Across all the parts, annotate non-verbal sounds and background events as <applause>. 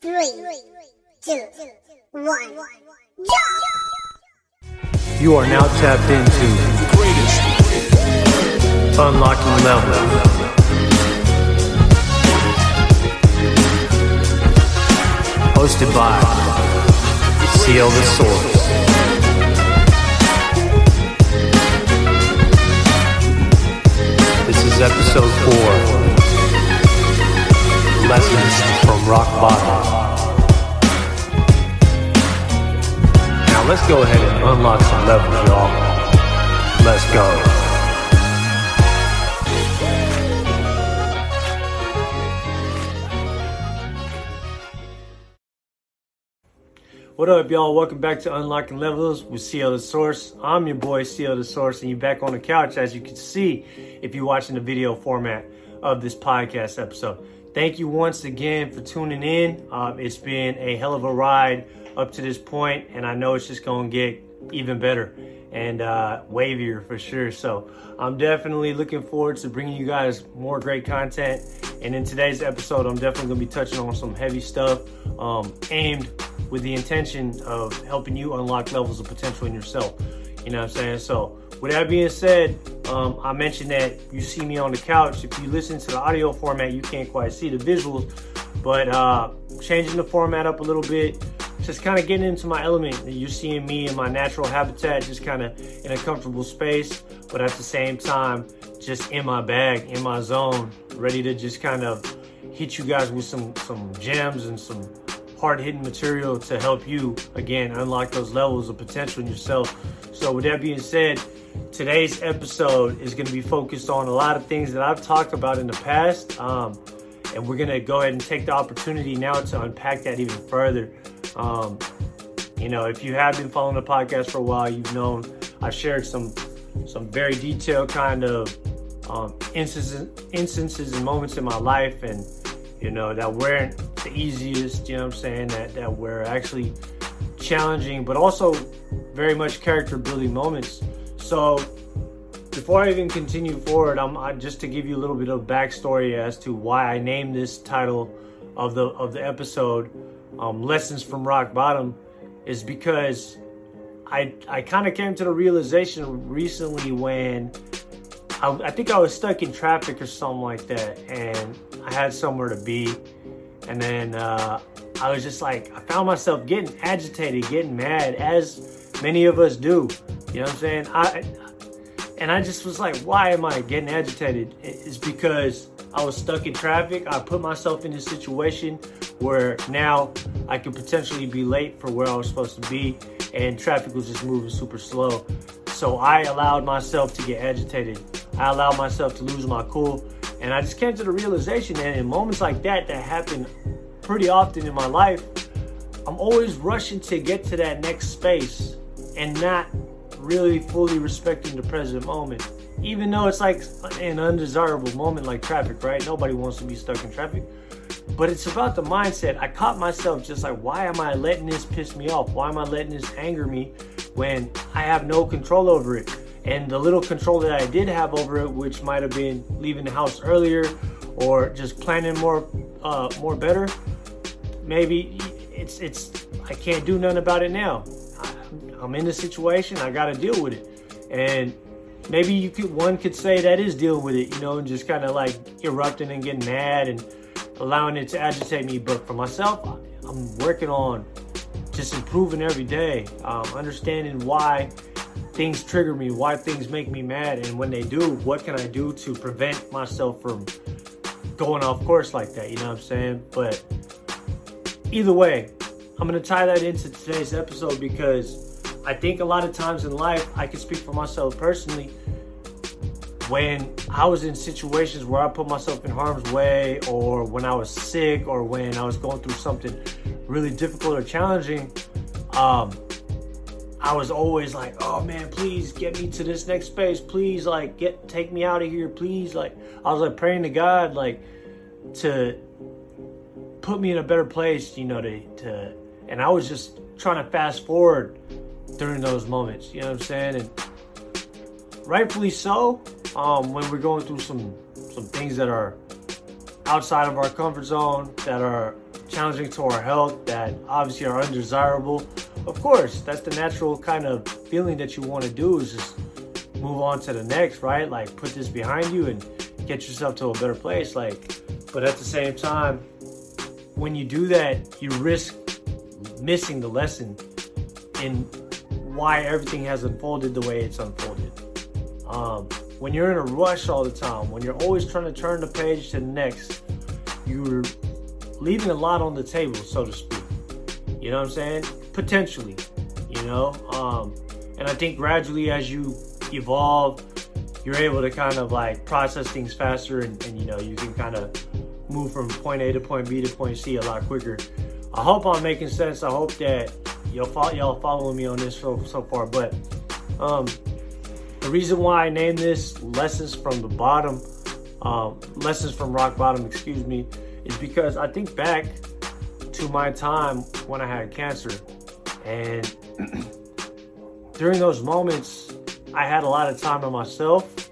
Three, two, one, go! You are now tapped into Unlocking Level. Hosted by CL the Source. This is episode four. Lessons from Rock Bottom. Now let's go ahead and unlock some levels, y'all. Let's go. What up, y'all? Welcome back to Unlocking Levels with CL the Source. I'm your boy CL the Source, and you're back on the couch, as you can see if you're watching the video format of this podcast episode. Thank you once again for tuning in. Um, it's been a hell of a ride up to this point, and I know it's just going to get even better and uh, wavier for sure. So I'm definitely looking forward to bringing you guys more great content. And in today's episode, I'm definitely going to be touching on some heavy stuff um, aimed with the intention of helping you unlock levels of potential in yourself. You know what I'm saying? So, with that being said, um, I mentioned that you see me on the couch. If you listen to the audio format, you can't quite see the visuals, but uh, changing the format up a little bit, just kind of getting into my element. You're seeing me in my natural habitat, just kind of in a comfortable space, but at the same time, just in my bag, in my zone, ready to just kind of hit you guys with some some gems and some hard hitting material to help you again unlock those levels of potential in yourself. So, with that being said, today's episode is going to be focused on a lot of things that I've talked about in the past. Um, and we're going to go ahead and take the opportunity now to unpack that even further. Um, you know, if you have been following the podcast for a while, you've known I've shared some some very detailed kind of um, instances, instances and moments in my life, and you know that weren't the easiest. You know what I'm saying? That that were actually challenging, but also very much character building moments. So before I even continue forward, I'm I, just to give you a little bit of backstory as to why I named this title of the of the episode, um, "Lessons from Rock Bottom," is because I I kind of came to the realization recently when I, I think I was stuck in traffic or something like that, and I had somewhere to be, and then uh, I was just like I found myself getting agitated, getting mad, as many of us do. You know what I'm saying? I and I just was like, why am I getting agitated? It's because I was stuck in traffic. I put myself in a situation where now I could potentially be late for where I was supposed to be, and traffic was just moving super slow. So I allowed myself to get agitated. I allowed myself to lose my cool. And I just came to the realization that in moments like that, that happen pretty often in my life, I'm always rushing to get to that next space and not really fully respecting the present moment. Even though it's like an undesirable moment like traffic, right? Nobody wants to be stuck in traffic. But it's about the mindset. I caught myself just like, why am I letting this piss me off? Why am I letting this anger me when I have no control over it? And the little control that I did have over it, which might have been leaving the house earlier or just planning more, uh, more better, maybe it's it's I can't do nothing about it now. I'm in the situation. I got to deal with it. And maybe you could one could say that is dealing with it, you know, and just kind of like erupting and getting mad and allowing it to agitate me. But for myself, I'm working on just improving every day, um, understanding why things trigger me, why things make me mad, and when they do, what can I do to prevent myself from going off course like that? You know what I'm saying? But either way, I'm gonna tie that into today's episode because I think a lot of times in life, I can speak for myself personally. When I was in situations where I put myself in harm's way, or when I was sick, or when I was going through something really difficult or challenging, um, I was always like, "Oh man, please get me to this next space. Please, like, get take me out of here. Please, like." I was like praying to God, like, to put me in a better place, you know, to to. And I was just trying to fast forward during those moments. You know what I'm saying? And rightfully so. Um, when we're going through some some things that are outside of our comfort zone, that are challenging to our health that obviously are undesirable, of course, that's the natural kind of feeling that you want to do is just move on to the next, right? Like put this behind you and get yourself to a better place. Like, but at the same time, when you do that, you risk missing the lesson in why everything has unfolded the way it's unfolded. Um, when you're in a rush all the time, when you're always trying to turn the page to the next, you're leaving a lot on the table, so to speak. You know what I'm saying? Potentially, you know? Um, and I think gradually as you evolve, you're able to kind of like process things faster and, and you know, you can kind of move from point A to point B to point C a lot quicker. I hope I'm making sense. I hope that y'all y'all following me on this so so far. But um, the reason why I named this "Lessons from the Bottom," um, "Lessons from Rock Bottom," excuse me, is because I think back to my time when I had cancer, and <clears throat> during those moments, I had a lot of time to myself.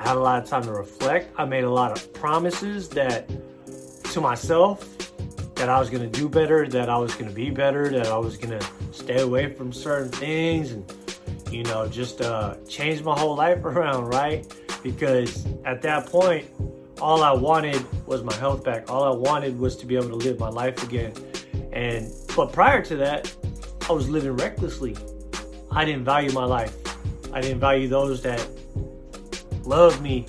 I had a lot of time to reflect. I made a lot of promises that to myself that I was gonna do better, that I was gonna be better, that I was gonna stay away from certain things and you know just uh, change my whole life <laughs> around, right? Because at that point, all I wanted was my health back. All I wanted was to be able to live my life again. And but prior to that, I was living recklessly. I didn't value my life. I didn't value those that loved me.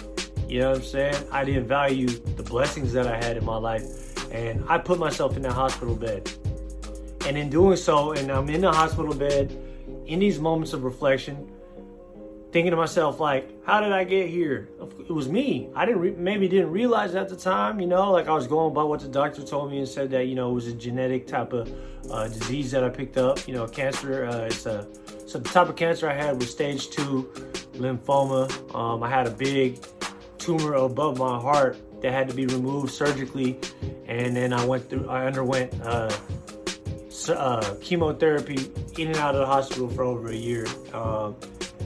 You know what I'm saying? I didn't value the blessings that I had in my life and I put myself in that hospital bed. And in doing so, and I'm in the hospital bed, in these moments of reflection, thinking to myself like, how did I get here? It was me. I didn't re- maybe didn't realize at the time, you know, like I was going by what the doctor told me and said that you know it was a genetic type of uh, disease that I picked up. You know, cancer. Uh, it's a so the type of cancer I had was stage two lymphoma. Um, I had a big tumor above my heart that had to be removed surgically, and then I went through. I underwent uh, uh, chemotherapy in and out of the hospital for over a year. Um,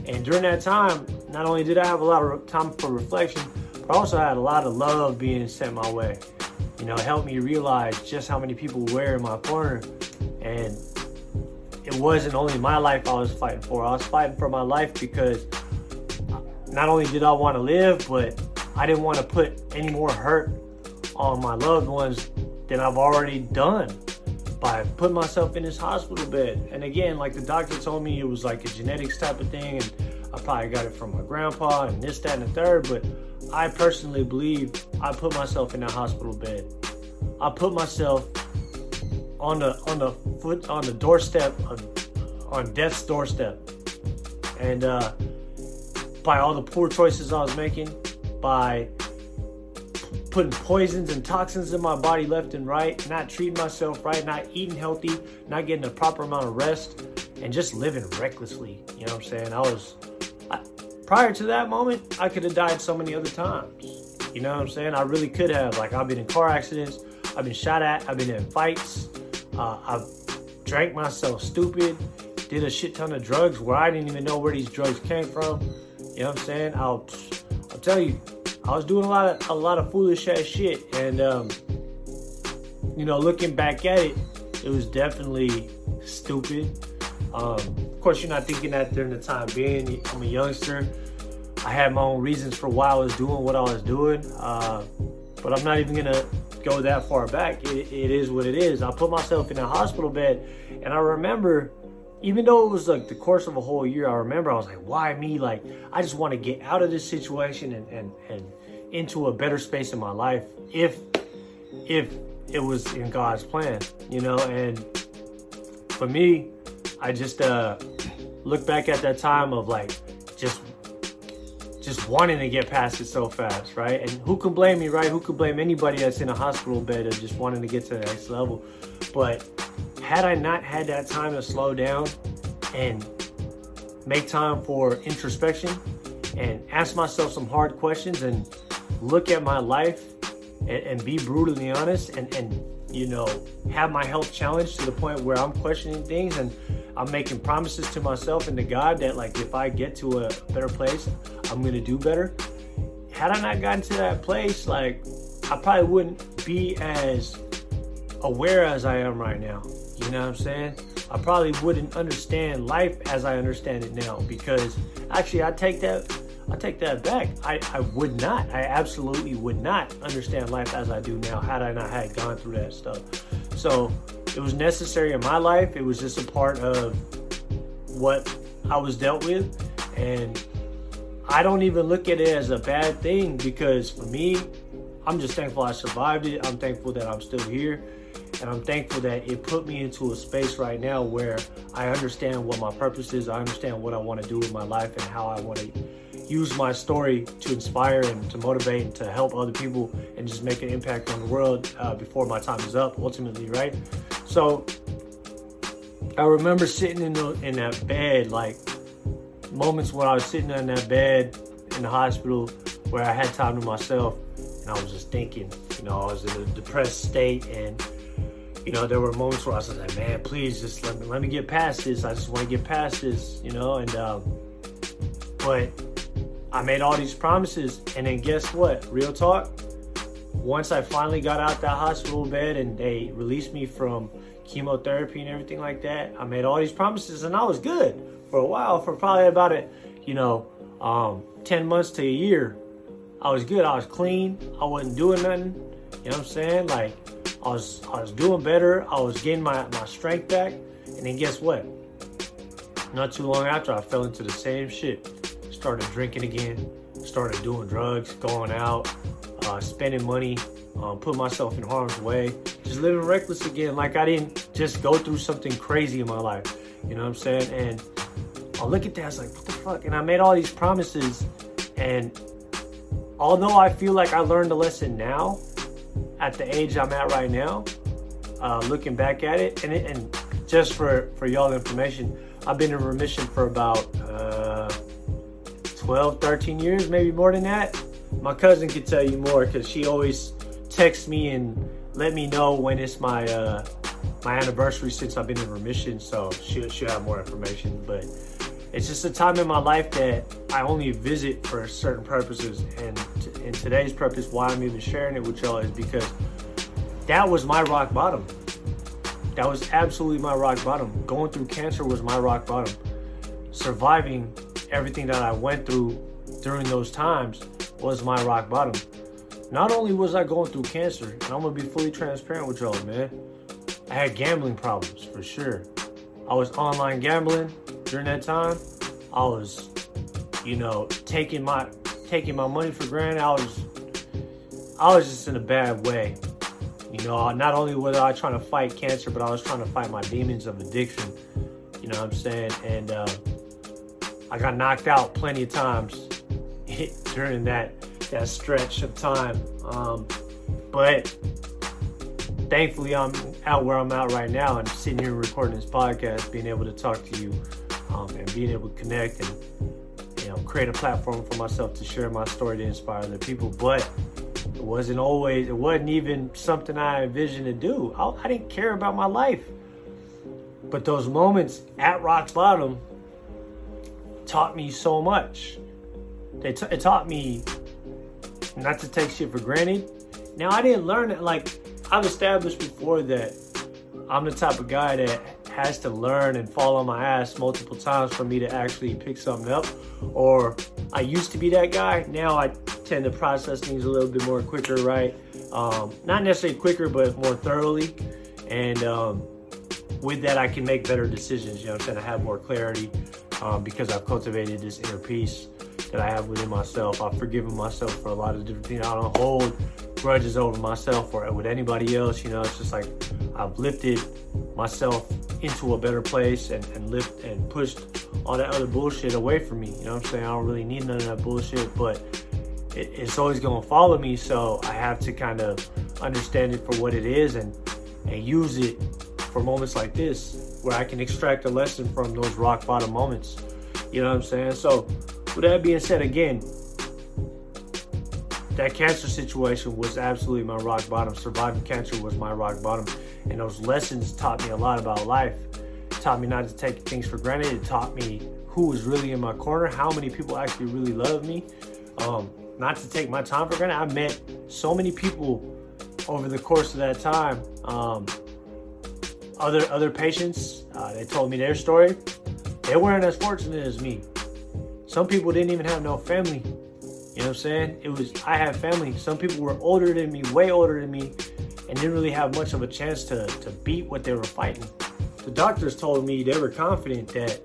and during that time, not only did I have a lot of time for reflection, but also I had a lot of love being sent my way. You know, helped me realize just how many people were in my corner, and it wasn't only my life I was fighting for. I was fighting for my life because not only did I want to live, but I didn't want to put any more hurt on my loved ones than I've already done by putting myself in this hospital bed. And again, like the doctor told me, it was like a genetics type of thing, and I probably got it from my grandpa and this, that, and the third. But I personally believe I put myself in that hospital bed. I put myself on the on the foot on the doorstep on death's doorstep, and uh, by all the poor choices I was making, by putting poisons and toxins in my body left and right, not treating myself right, not eating healthy, not getting the proper amount of rest, and just living recklessly. You know what I'm saying? I was, I, prior to that moment, I could have died so many other times. You know what I'm saying? I really could have. Like, I've been in car accidents, I've been shot at, I've been in fights, uh, I've drank myself stupid, did a shit ton of drugs where I didn't even know where these drugs came from. You know what I'm saying? I'll, I'll tell you, I was doing a lot of a lot of foolish ass shit, and um, you know, looking back at it, it was definitely stupid. Um, of course, you're not thinking that during the time being. I'm a youngster. I had my own reasons for why I was doing what I was doing, uh, but I'm not even gonna go that far back. It, it is what it is. I put myself in a hospital bed, and I remember even though it was like the course of a whole year, I remember I was like, why me? Like, I just want to get out of this situation and, and, and into a better space in my life if if it was in God's plan, you know, and for me, I just uh look back at that time of like just just wanting to get past it so fast, right? And who can blame me, right? Who could blame anybody that's in a hospital bed of just wanting to get to the next level? But had I not had that time to slow down and make time for introspection and ask myself some hard questions and look at my life and, and be brutally honest and, and you know have my health challenged to the point where I'm questioning things and I'm making promises to myself and to God that like if I get to a better place, I'm gonna do better. Had I not gotten to that place, like I probably wouldn't be as aware as I am right now. You know what I'm saying? I probably wouldn't understand life as I understand it now because actually I take that I take that back. I, I would not. I absolutely would not understand life as I do now had I not had gone through that stuff. So it was necessary in my life. It was just a part of what I was dealt with. And I don't even look at it as a bad thing because for me, I'm just thankful I survived it. I'm thankful that I'm still here. And I'm thankful that it put me into a space right now where I understand what my purpose is. I understand what I want to do with my life and how I want to use my story to inspire and to motivate and to help other people and just make an impact on the world uh, before my time is up, ultimately, right? So I remember sitting in, the, in that bed, like moments where I was sitting in that bed in the hospital where I had time to myself and I was just thinking, you know, I was in a depressed state and you know, there were moments where I was like, man, please just let me, let me get past this. I just want to get past this, you know, and, um, but I made all these promises, and then guess what? Real talk. Once I finally got out that hospital bed and they released me from chemotherapy and everything like that, I made all these promises, and I was good for a while. For probably about it, you know, um, ten months to a year, I was good. I was clean. I wasn't doing nothing. You know what I'm saying? Like I was, I was doing better. I was getting my my strength back, and then guess what? Not too long after, I fell into the same shit started drinking again, started doing drugs, going out, uh, spending money, um, put myself in harm's way, just living reckless again. Like I didn't just go through something crazy in my life. You know what I'm saying? And I look at that, I was like, what the fuck? And I made all these promises. And although I feel like I learned a lesson now, at the age I'm at right now, uh, looking back at it, and, it, and just for, for y'all information, I've been in remission for about uh, 12, 13 years, maybe more than that. My cousin could tell you more because she always texts me and let me know when it's my uh, my anniversary since I've been in remission. So she'll, she'll have more information. But it's just a time in my life that I only visit for certain purposes. And t- in today's purpose, why I'm even sharing it with y'all is because that was my rock bottom. That was absolutely my rock bottom. Going through cancer was my rock bottom. Surviving everything that I went through during those times was my rock bottom. Not only was I going through cancer, and I'm gonna be fully transparent with y'all, man. I had gambling problems for sure. I was online gambling during that time. I was, you know, taking my taking my money for granted. I was I was just in a bad way. You know, not only was I trying to fight cancer, but I was trying to fight my demons of addiction. You know what I'm saying? And uh, I got knocked out plenty of times <laughs> during that that stretch of time. Um, but thankfully, I'm out where I'm at right now and sitting here recording this podcast, being able to talk to you um, and being able to connect and you know create a platform for myself to share my story to inspire other people. But it wasn't always, it wasn't even something I envisioned to do. I, I didn't care about my life. But those moments at rock bottom taught me so much. They t- it taught me not to take shit for granted. Now I didn't learn it like I've established before that I'm the type of guy that has to learn and fall on my ass multiple times for me to actually pick something up. Or I used to be that guy. Now I tend to process things a little bit more quicker, right? Um, not necessarily quicker, but more thoroughly. And um, with that, I can make better decisions. You know I'm saying? I have more clarity um, because I've cultivated this inner peace that I have within myself. I've forgiven myself for a lot of different things. I don't hold grudges over myself or with anybody else. You know, it's just like I've lifted myself into a better place and, and lift and pushed all that other bullshit away from me. You know what I'm saying? I don't really need none of that bullshit, but it, it's always gonna follow me. So I have to kind of understand it for what it is and and use it for moments like this where I can extract a lesson from those rock bottom moments. You know what I'm saying? So, with that being said, again, that cancer situation was absolutely my rock bottom. Surviving cancer was my rock bottom. And those lessons taught me a lot about life. It taught me not to take things for granted. It taught me who was really in my corner, how many people actually really love me. Um, not to take my time for granted. I met so many people over the course of that time, um, other other patients, uh, they told me their story. They weren't as fortunate as me. Some people didn't even have no family. You know what I'm saying? It was I had family. Some people were older than me, way older than me, and didn't really have much of a chance to to beat what they were fighting. The doctors told me they were confident that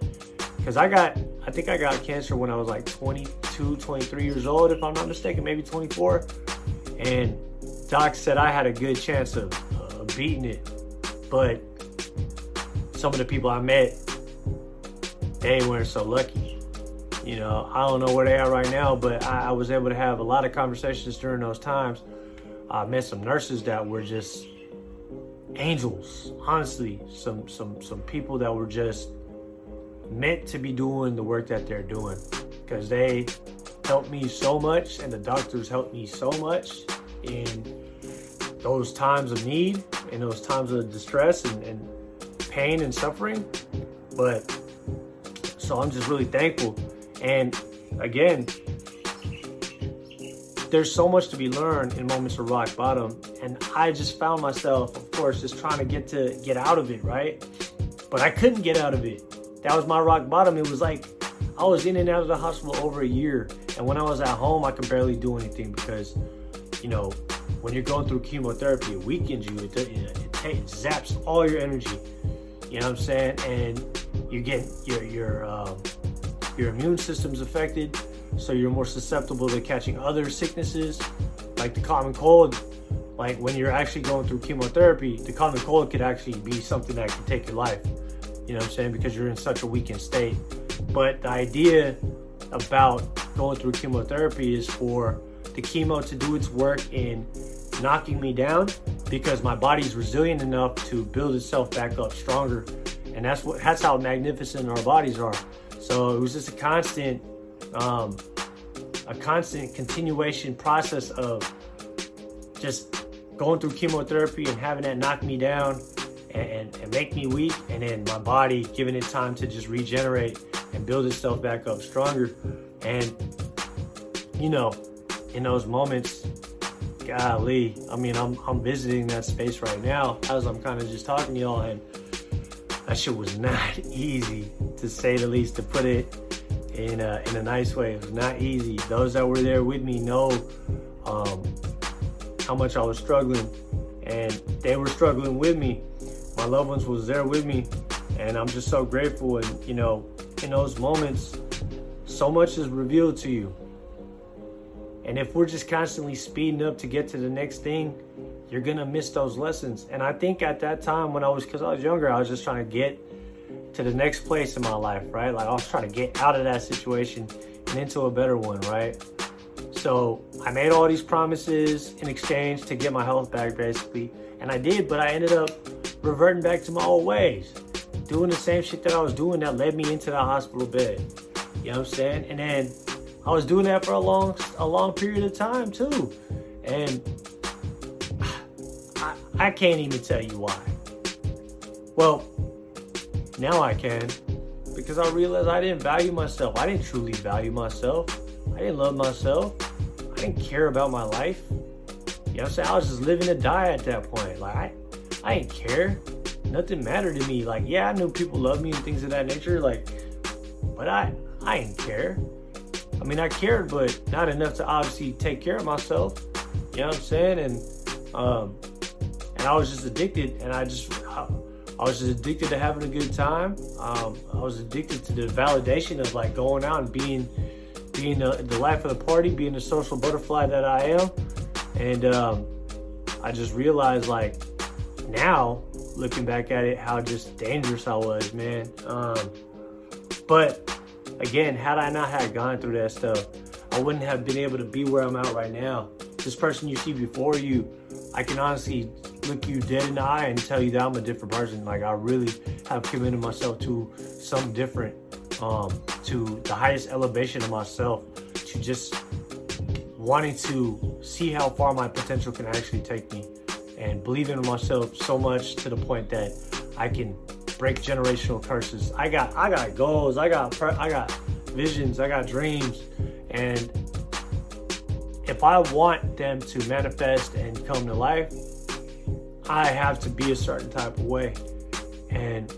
because I got I think I got cancer when I was like 22, 23 years old, if I'm not mistaken, maybe 24. And doc said I had a good chance of uh, beating it, but some of the people I met, they weren't so lucky. You know, I don't know where they are right now, but I, I was able to have a lot of conversations during those times. I met some nurses that were just angels, honestly. Some some some people that were just meant to be doing the work that they're doing because they helped me so much and the doctors helped me so much in those times of need in those times of distress and, and pain and suffering but so i'm just really thankful and again there's so much to be learned in moments of rock bottom and i just found myself of course just trying to get to get out of it right but i couldn't get out of it that was my rock bottom. It was like I was in and out of the hospital over a year. And when I was at home, I could barely do anything because, you know, when you're going through chemotherapy, it weakens you. It, it, it, zaps all your energy. You know what I'm saying? And you get your your um, your immune system's affected, so you're more susceptible to catching other sicknesses, like the common cold. Like when you're actually going through chemotherapy, the common cold could actually be something that could take your life. You know what I'm saying? Because you're in such a weakened state. But the idea about going through chemotherapy is for the chemo to do its work in knocking me down because my body's resilient enough to build itself back up stronger. And that's what that's how magnificent our bodies are. So it was just a constant um, a constant continuation process of just going through chemotherapy and having that knock me down and, and, make me weak, and then my body giving it time to just regenerate and build itself back up stronger. And you know, in those moments, golly, I mean, I'm I'm visiting that space right now as I'm kind of just talking to y'all, and that shit was not <laughs> easy to say the least. To put it in a, in a nice way, it was not easy. Those that were there with me know um, how much I was struggling, and they were struggling with me. My loved ones was there with me. And i'm just so grateful. And you know in those moments so much is revealed to you. And if we're just constantly speeding up to get to the next thing you're gonna miss those lessons. And i think at that time when i was because i was younger i was just trying to get to the next place in my life right like i was trying to get out of that situation and into a better one right so i made all these promises in exchange to get my health back basically and i did but i ended up reverting back to my old ways, doing the same shit that I was doing that led me into the hospital bed. You know what I'm saying? And then I was doing that for a long, a long period of time too, and <sighs> I, I can't even tell you why. Well, now I can, because I realized I didn't value myself. I didn't truly value myself. I didn't love myself. I didn't care about my life. You know what I'm saying? I was just living to die at that point. Like I, I didn't care. Nothing mattered to me. Like, yeah, I knew people loved me and things of that nature. Like, but I, I didn't care. I mean, I cared, but not enough to obviously take care of myself. You know what I'm saying? And, um, and I was just addicted, and I just, I, I was just addicted to having a good time. Um, I was addicted to the validation of like going out and being, being the, the life of the party, being the social butterfly that I am. And um, I just realized like now looking back at it how just dangerous I was, man. Um, but again, had I not had gone through that stuff, I wouldn't have been able to be where I'm at right now. This person you see before you, I can honestly look you dead in the eye and tell you that I'm a different person. Like I really have committed myself to something different, um, to the highest elevation of myself, to just wanting to see how far my potential can actually take me and believing in myself so much to the point that I can break generational curses. I got I got goals, I got I got visions, I got dreams, and if I want them to manifest and come to life, I have to be a certain type of way. And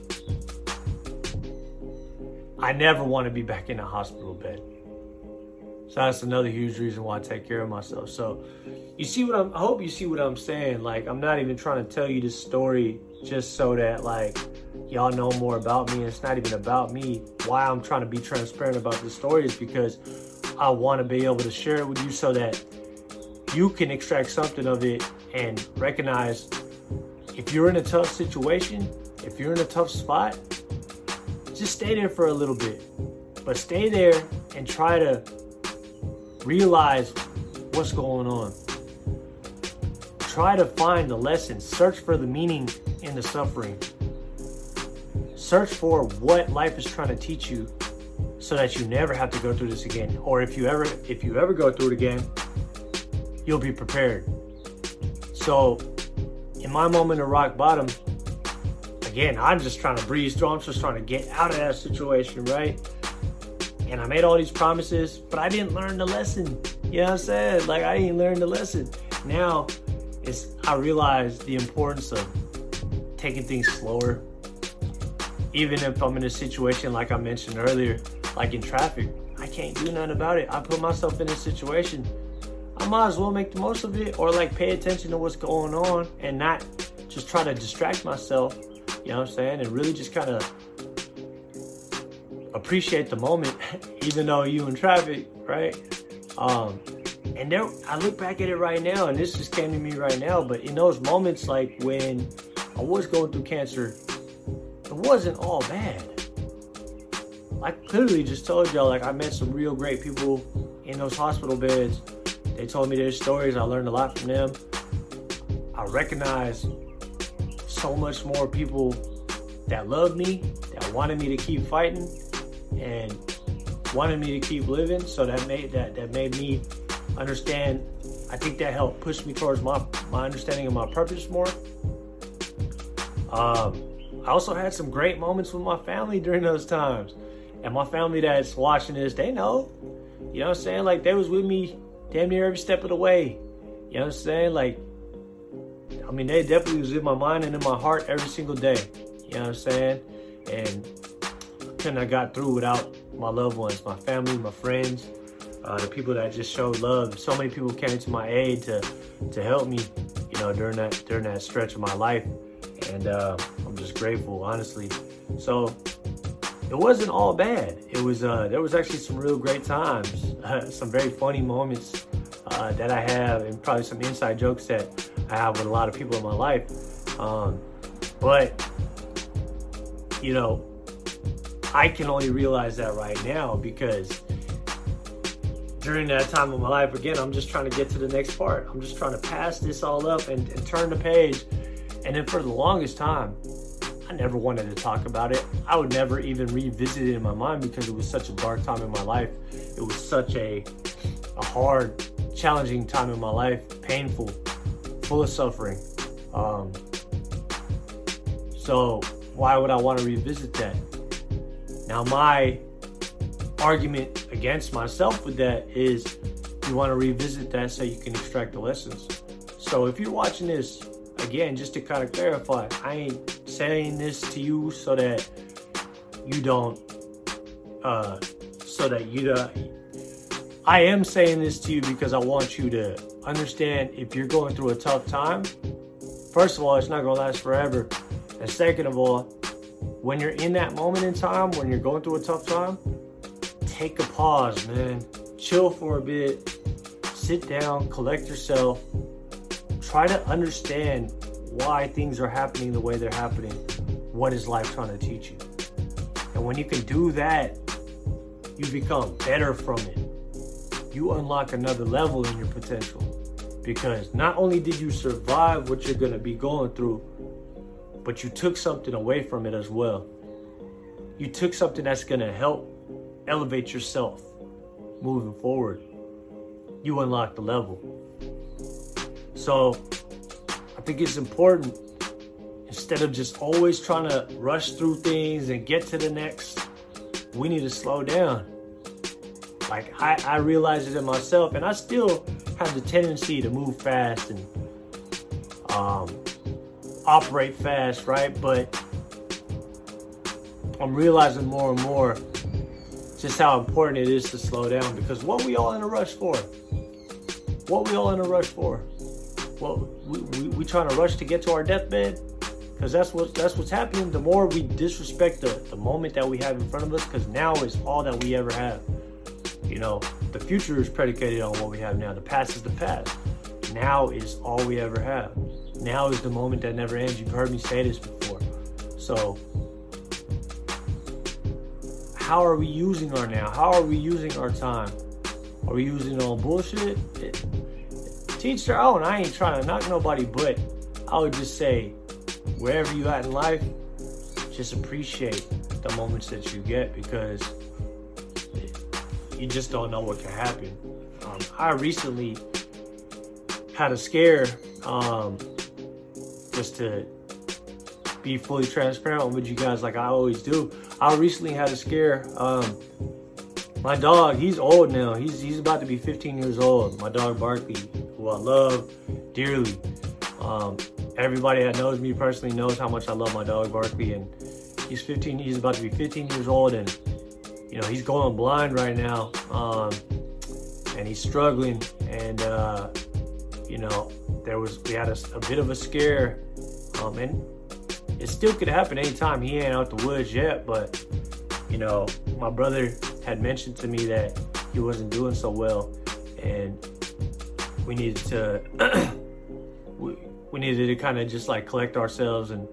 I never want to be back in a hospital bed. So that's another huge reason why I take care of myself. So you see what I'm I hope you see what I'm saying. Like I'm not even trying to tell you this story just so that like y'all know more about me. It's not even about me. Why I'm trying to be transparent about this story is because I want to be able to share it with you so that you can extract something of it and recognize if you're in a tough situation, if you're in a tough spot, just stay there for a little bit. But stay there and try to realize what's going on. Try to find the lesson. Search for the meaning in the suffering. Search for what life is trying to teach you so that you never have to go through this again. Or if you ever if you ever go through it again, you'll be prepared. So in my moment of rock bottom, again, I'm just trying to breeze through. I'm just trying to get out of that situation, right? And I made all these promises, but I didn't learn the lesson. You know what I'm saying? Like I didn't learn the lesson. Now it's I realize the importance of taking things slower. Even if I'm in a situation like I mentioned earlier, like in traffic, I can't do nothing about it. I put myself in a situation. I might as well make the most of it or like pay attention to what's going on and not just try to distract myself, you know what I'm saying? And really just kind of appreciate the moment, <laughs> even though you in traffic, right? Um, and there, I look back at it right now, and this just came to me right now. But in those moments, like when I was going through cancer, it wasn't all bad. I clearly just told y'all, like I met some real great people in those hospital beds. They told me their stories. I learned a lot from them. I recognize so much more people that love me, that wanted me to keep fighting, and wanted me to keep living. So that made that that made me understand. I think that helped push me towards my my understanding of my purpose more. Um, I also had some great moments with my family during those times, and my family that's watching this, they know. You know what I'm saying? Like they was with me damn near every step of the way. You know what I'm saying? Like, I mean, they definitely was in my mind and in my heart every single day. You know what I'm saying? And couldn't have got through without my loved ones, my family, my friends, uh, the people that just showed love. So many people came to my aid to to help me, you know, during that during that stretch of my life, and uh, I'm just grateful, honestly. So it wasn't all bad. It was uh, there was actually some real great times, <laughs> some very funny moments uh, that I have, and probably some inside jokes that I have with a lot of people in my life. Um, but you know, I can only realize that right now because during that time of my life, again, I'm just trying to get to the next part. I'm just trying to pass this all up and, and turn the page. And then for the longest time, I never wanted to talk about it. I would never even revisit it in my mind because it was such a dark time in my life. It was such a, a hard, challenging time in my life, painful, full of suffering. Um, so why would I want to revisit that? Now, my argument against myself with that is you want to revisit that so you can extract the lessons. So, if you're watching this, again, just to kind of clarify, I ain't saying this to you so that you don't, uh, so that you don't. I am saying this to you because I want you to understand if you're going through a tough time, first of all, it's not going to last forever. And second of all, when you're in that moment in time, when you're going through a tough time, take a pause, man. Chill for a bit. Sit down, collect yourself. Try to understand why things are happening the way they're happening. What is life trying to teach you? And when you can do that, you become better from it. You unlock another level in your potential. Because not only did you survive what you're going to be going through, but you took something away from it as well. You took something that's going to help elevate yourself moving forward. You unlock the level. So think it's important instead of just always trying to rush through things and get to the next, we need to slow down. Like I, I realize it in myself, and I still have the tendency to move fast and um, operate fast, right? But I'm realizing more and more just how important it is to slow down because what we all in a rush for? What we all in a rush for? Well, we, we, trying to rush to get to our deathbed because that's what that's what's happening. The more we disrespect the, the moment that we have in front of us, because now is all that we ever have. You know, the future is predicated on what we have now. The past is the past. Now is all we ever have. Now is the moment that never ends. You've heard me say this before. So, how are we using our now? How are we using our time? Are we using all bullshit? It, teach their own. I ain't trying to knock nobody, but I would just say, wherever you at in life, just appreciate the moments that you get because you just don't know what can happen. Um, I recently had a scare, um, just to be fully transparent with you guys, like I always do. I recently had a scare. Um, my dog, he's old now. He's he's about to be 15 years old. My dog Barkley, who I love dearly. Um, everybody that knows me personally knows how much I love my dog Barkley, and he's 15. He's about to be 15 years old, and you know he's going blind right now, um, and he's struggling. And uh, you know there was we had a, a bit of a scare, um, and it still could happen anytime. He ain't out the woods yet, but you know my brother had mentioned to me that he wasn't doing so well, and we needed to <clears throat> we, we needed to kind of just like collect ourselves and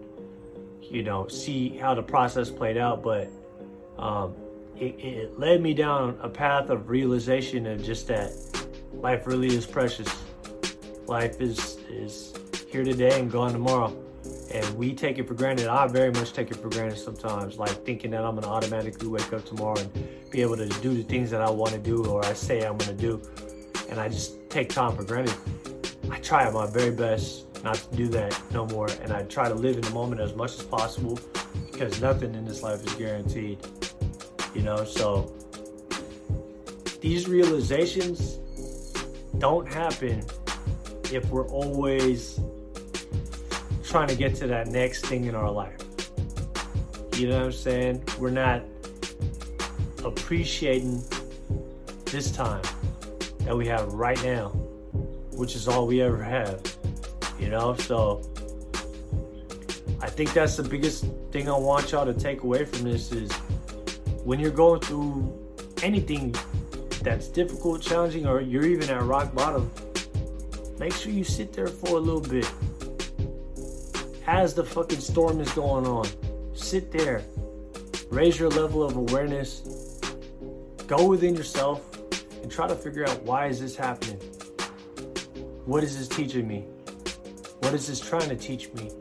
you know see how the process played out. But um, it, it led me down a path of realization of just that life really is precious. Life is is here today and gone tomorrow and we take it for granted. I very much take it for granted sometimes, like thinking that I'm gonna automatically wake up tomorrow and be able to do the things that I want to do or I say I'm gonna do, and I just take time for granted. I try my very best not to do that no more, and I try to live in the moment as much as possible because nothing in this life is guaranteed, you know. So these realizations don't happen if we're always trying to get to that next thing in our life. You know what I'm saying? We're not appreciating this time that we have right now, which is all we ever have. You know, so I think that's the biggest thing I want y'all to take away from this is when you're going through anything that's difficult, challenging, or you're even at rock bottom, make sure you sit there for a little bit as the fucking storm is going on. Sit there, raise your level of awareness, go within yourself, and try to figure out why is this happening? What is this teaching me? What is this trying to teach me?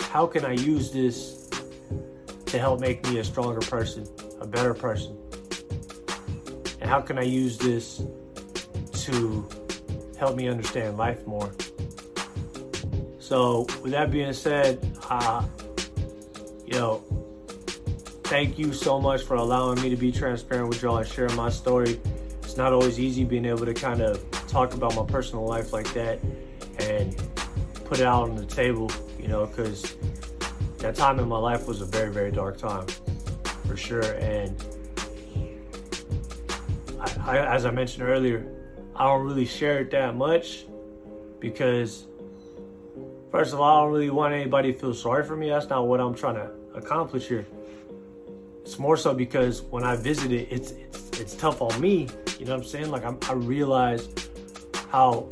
How can I use this to help make me a stronger person, a better person? And how can I use this to help me understand life more? So, with that being said, uh, you know, thank you so much for allowing me to be transparent with y'all and share my story. It's not always easy being able to kind of talk about my personal life like that and put it out on the table, you know, because that time in my life was a very, very dark time for sure. And I, I, as I mentioned earlier, I don't really share it that much because First of all, I don't really want anybody to feel sorry for me. That's not what I'm trying to accomplish here. It's more so because when I visit it, it's it's it's tough on me. You know what I'm saying? Like I'm, I realize how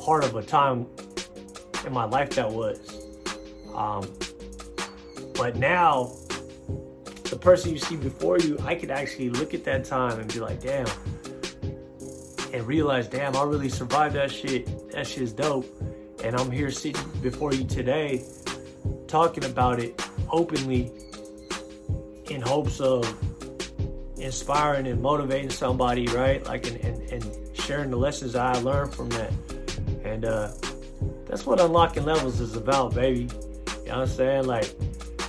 hard of a time in my life that was. Um, but now, the person you see before you, I could actually look at that time and be like, damn, and realize, damn, I really survived that shit. That shit's dope and I'm here sitting before you today talking about it openly in hopes of inspiring and motivating somebody, right? Like, and, and, and sharing the lessons I learned from that. And uh, that's what unlocking levels is about, baby. You know what I'm saying? Like,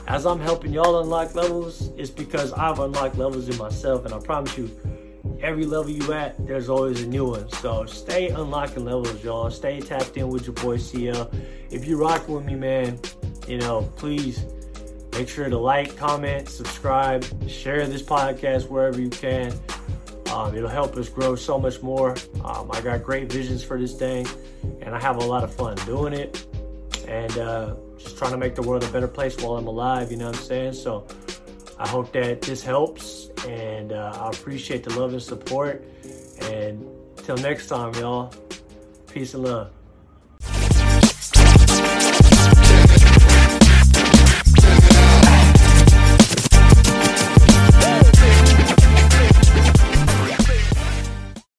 as I'm helping y'all unlock levels, it's because I've unlocked levels in myself. And I promise you, every level you at, there's always a new one. So stay unlocking levels, y'all. Stay tapped in with your boy CL. If you rock with me, man, you know, please make sure to like, comment, subscribe, share this podcast wherever you can. Um, it'll help us grow so much more. Um, I got great visions for this thing, and I have a lot of fun doing it. And uh, just trying to make the world a better place while I'm alive, you know what I'm saying? So I hope that this helps, and uh, I appreciate the love and support. And till next time, y'all, peace and love.